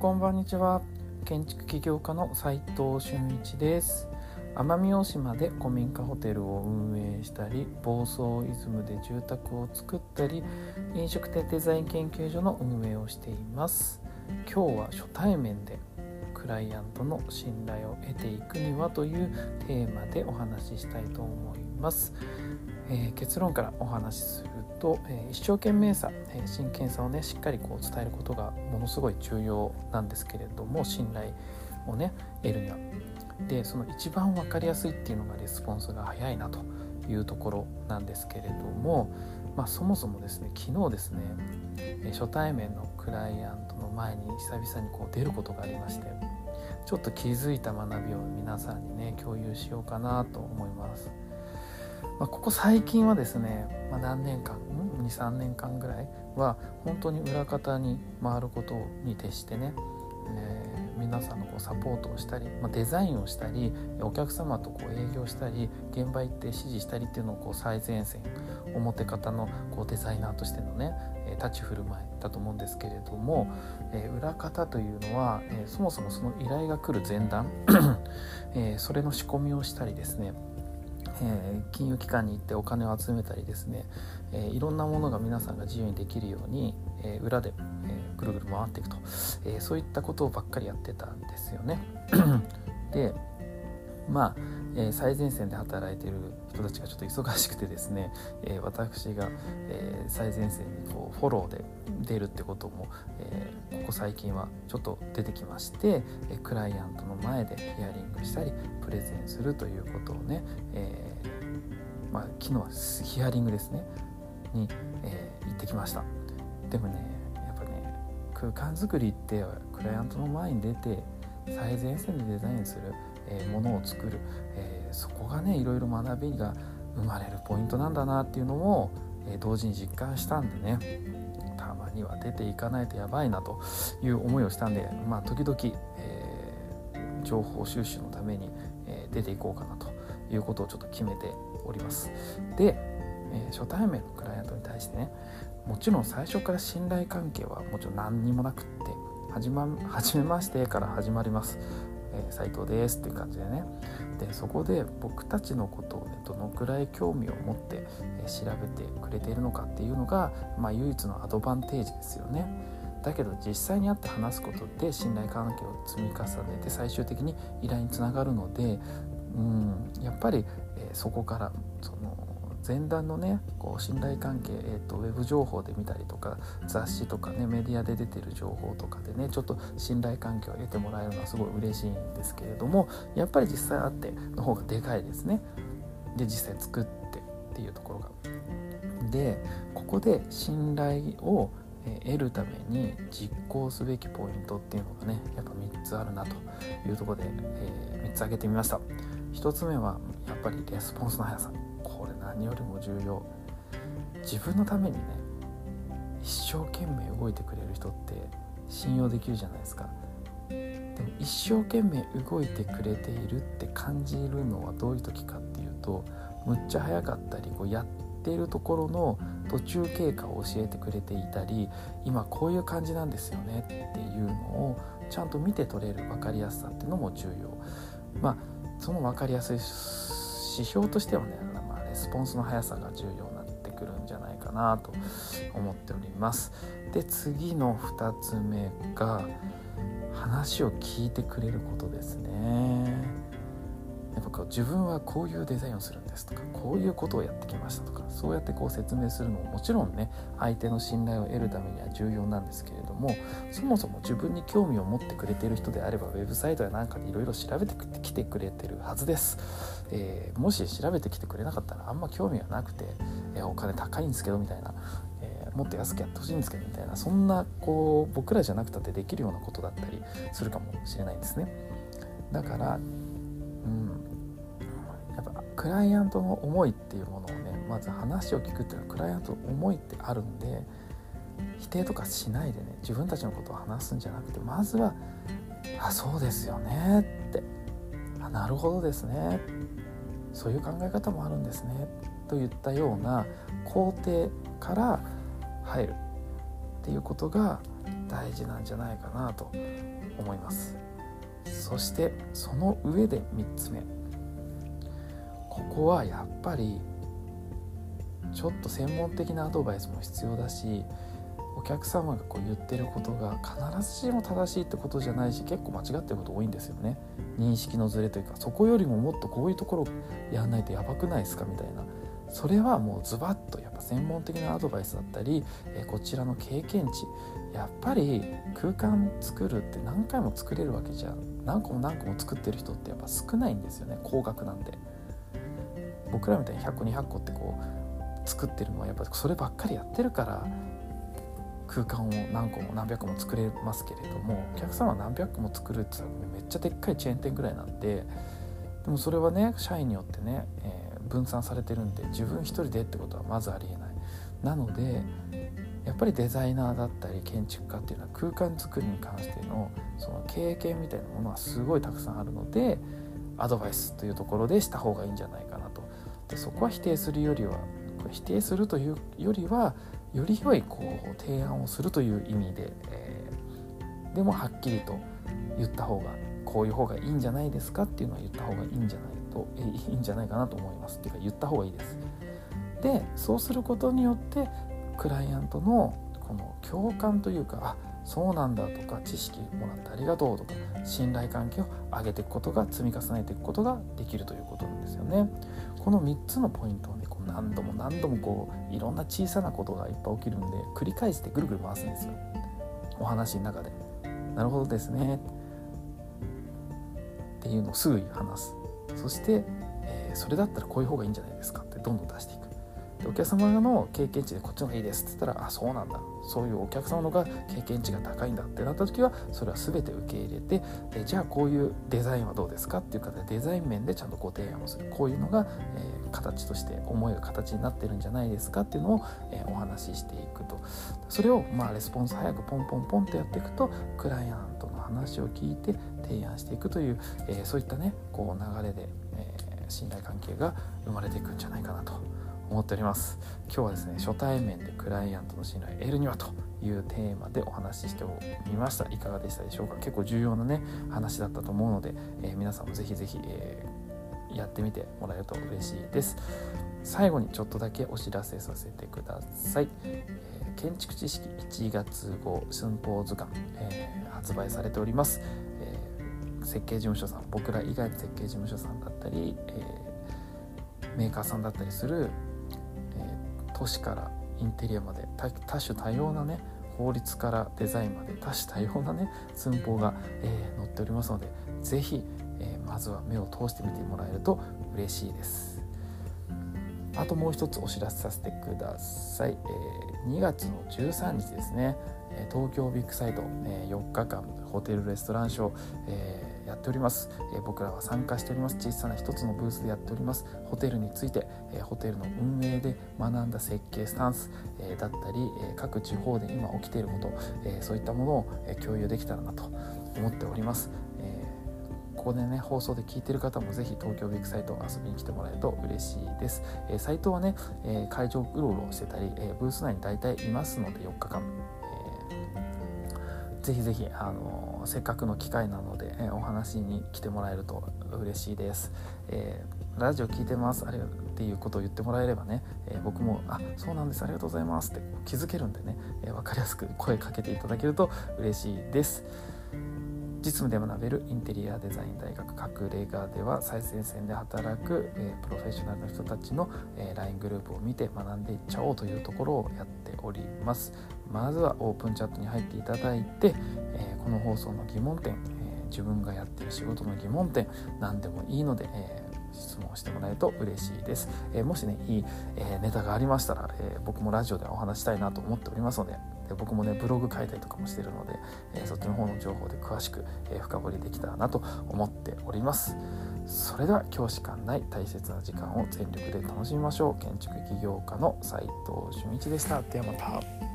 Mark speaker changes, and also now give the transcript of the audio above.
Speaker 1: こんばんにちは。建築起業家の斉藤俊一です。奄美大島で古民家ホテルを運営したり房総イズムで住宅を作ったり飲食店デザイン研究所の運営をしています。今日は初対面でクライアントの信頼を得ていくにはというテーマでお話ししたいと思います、えー、結論からお話しすると、え、一生懸命さ、え、真剣さをねしっかりこう伝えることがものすごい重要なんですけれども信頼をね得るには。でその一番分かりやすいっていうのがレスポンスが早いなというところなんですけれども、まあ、そもそもですね昨日ですね初対面のクライアントの前に久々にこう出ることがありましてちょっと気づいた学びを皆さんにね共有しようかなと思います。まあ、ここ最近はですね、まあ、何年間23年間ぐらいは本当に裏方に回ることに徹してね、えー、皆さんのこうサポートをしたり、まあ、デザインをしたりお客様とこう営業したり現場行って指示したりっていうのをこう最前線表方のこうデザイナーとしてのね立ち振る舞いだと思うんですけれども、えー、裏方というのは、えー、そもそもその依頼が来る前段、えー、それの仕込みをしたりですねえー、金融機関に行ってお金を集めたりですね、えー、いろんなものが皆さんが自由にできるように、えー、裏で、えぐるぐる回っていくと、えそういったことばっかりやってたんですよね。でまあ、え最前線で働いている人たちがちょっと忙しくてですね、え私が、え最前線にこうフォローで出るってことも、えここ最近はちょっと出てきまして、えクライアントの前でヒアリングしたりプレゼンするということをね、えまあ、昨日はヒアリングですねに、えー、行ってきました。でもねやっぱね空間作りってクライアントの前に出て最前線でデザインする、え、ものを作る、え、そこがねいろいろ学びが生まれるポイントなんだなっていうのも、え、同時に実感したんでねたまには出ていかないとやばいなという思いをしたんでまあ時々、えー、情報収集のために、え、出ていこうかなということをちょっと決めております。で、え、初対面のクライアントに対してねもちろん最初から信頼関係はもちろん何にもなくって始,、ま、初めましてから始まります。えー、斉藤ですっていう感じでねでそこで僕たちのことをねどのくらい興味を持って、え、調べてくれているのかっていうのが、まあ、唯一のアドバンテージですよね。だけど実際に会って話すことで信頼関係を積み重ねて最終的に依頼につながるのでうんやっぱり、えー、そこからその前段のねこう信頼関係、えーと、ウェブ情報で見たりとか雑誌とかねメディアで出てる情報とかでねちょっと信頼関係を得てもらえるのはすごい嬉しいんですけれどもやっぱり実際会っての方がでかいですね。で実際作ってっていうところが。でここで信頼を得るために実行すべきポイントっていうのがねやっぱ3つあるなというとこで、えー、3つ挙げてみました。1つ目はやっぱりレスポンスの速さこれ何よりも重要。自分のためにね一生懸命動いてくれる人って信用できるじゃないですか。でも一生懸命動いてくれているって感じるのはどういう時かっていうとむっちゃ早かったりこうやっているところの途中経過を教えてくれていたり今こういう感じなんですよねっていうのをちゃんと見て取れる分かりやすさっていうのも重要。まあその分かりやすい指標としてはね、スポンスの速さが重要になってくるんじゃないかなと思っております。で次の2つ目が話を聞いてくれることですね。やっぱこう自分はこういうデザインをするんですとかこういうことをやってきましたとかそうやってこう説明するのももちろんね相手の信頼を得るためには重要なんですけれどもそもそも自分に興味を持ってくれている人であればウェブサイトやなんかでいろいろ調べてきてくれてるはずです、えー、もし調べてきてくれなかったらあんま興味がなくて、えー、お金高いんですけどみたいなもっと安くやってほしいんですけどみたいなそんなこう僕らじゃなくたってできるようなことだったりするかもしれないんですね。だからうんクライアントの思いっていうものをねまず話を聞くっていうのはクライアントの思いってあるんで否定とかしないでね自分たちのことを話すんじゃなくてまずは「あそうですよね」って「あなるほどですね」そういう考え方もあるんですねといったような肯定から入るっていうことが大事なんじゃないかなと思います。そしてその上で3つ目。ここはやっぱりちょっと専門的なアドバイスも必要だしお客様がこう言ってることが必ずしも正しいってことじゃないし結構間違ってること多いんですよね。認識のズレというかそこよりももっとこういうところやんないとやばくないですかみたいな。それはもうズバッとやっぱ専門的なアドバイスだったり、えこちらの経験値。やっぱり空間作るって何回も作れるわけじゃ何個も何個も作ってる人ってやっぱ少ないんですよね。高額なんで。僕らみたいに100個200個ってこう作ってるのはやっぱそればっかりやってるから空間を何個も何百個も作れますけれどもお客様何百個も作るってめっちゃでっかいチェーン店ぐらいなんででもそれはね社員によってね、えー、分散されてるんで自分一人でってことはまずありえない。なのでやっぱりデザイナーだったり建築家っていうのは空間作りに関してのその経験みたいなものはすごいたくさんあるのでアドバイスというところでした方がいいんじゃないかなと。でそこは否定するよりは否定するというよりはより良いこう提案をするという意味で、えー、でもはっきりと言った方がこういう方がいいんじゃないですかっていうのは言った方がいいんじゃないと、えー、いいんじゃないかなと思いますっていうか言った方がいいです。でそうすることによってクライアントのこの共感というかあそうなんだとか知識もらってありがとうとか信頼関係を上げていくことが積み重ねていくことができるということなんですよね。この3つのポイントをねこう何度も何度もこういろんな小さなことがいっぱい起きるんで繰り返してぐるぐる回すんですよ。お話の中で。なるほどですね。っていうのをすぐに話す。そして、えー、それだったらこういう方がいいんじゃないですかってどんどん出していく。お客様の経験値でこっちの方がいいですって言ったらあそうなんだ。そういうお客様のが経験値が高いんだってなった時はそれは全て受け入れてえじゃあこういうデザインはどうですかっていう形でデザイン面でちゃんとご提案をする。こういうのが、えー、形として思いが形になってるんじゃないですかっていうのを、えー、お話ししていくと。それをまあレスポンス早くポンポンポンってやっていくとクライアントの話を聞いて提案していくという、えー、そういったねこう流れで、え信頼関係が生まれていくんじゃないかなと。思っております。今日はですね初対面でクライアントの信頼を得るにはというテーマでお話ししてみました。いかがでしたでしょうか？結構重要なね話だったと思うので、えー、皆さんもぜひぜひ、えー、やってみてもらえると嬉しいです。最後にちょっとだけお知らせさせてください、えー、建築知識1月号寸法図鑑、え発売されております、え設計事務所さん僕ら以外の設計事務所さんだったり、えメーカーさんだったりする都市からインテリアまで多種多様なね法律からデザインまで多種多様なね寸法が、えー、載っておりますので是非、えー、まずは目を通してみてもらえると嬉しいです。あともう一つお知らせさせてください、えー、2月の13日ですね。東京ビッグサイトえ4日間ホテルレストランショー、えーやっております、え僕らは参加しております。小さな一つのブースでやっております。ホテルについて、えホテルの運営で学んだ設計スタンス、えだったり、え各地方で今起きていること、えそういったものを、え共有できたらなと思っております、えここでね放送で聞いてる方もぜひ東京ビッグサイト遊びに来てもらえると嬉しいです、えサイトはね、え会場うろうろしてたり、えブース内に大体いますので4日間。ぜひぜひあのせっかくの機会なので、えお話に来てもらえると嬉しいです。えー、ラジオ聞いてますありがっていうことを言ってもらえればね、えー、僕も「あそうなんですありがとうございます」って気づけるんでね、えー、分かりやすく声かけていただけると嬉しいです。実務で学べるインテリアデザイン大学隠れ家では最前線で働く、えー、プロフェッショナルの人たちの、えー、LINE グループを見て学んでいっちゃおうというところをやっております。まずはオープンチャットに入っていただいて、えー、この放送の疑問点、え自分がやってる仕事の疑問点何でもいいので、え質問してもらえると嬉しいです、えもしねいい、えネタがありましたら、え僕もラジオでお話したいなと思っておりますのでで僕もねブログ書いたりとかもしてるので、えそっちの方の情報で詳しく、え深掘りできたらなと思っております。それでは教師間内大切な時間を全力で楽しみましょう。建築起業家の斉藤俊一でした。ではまた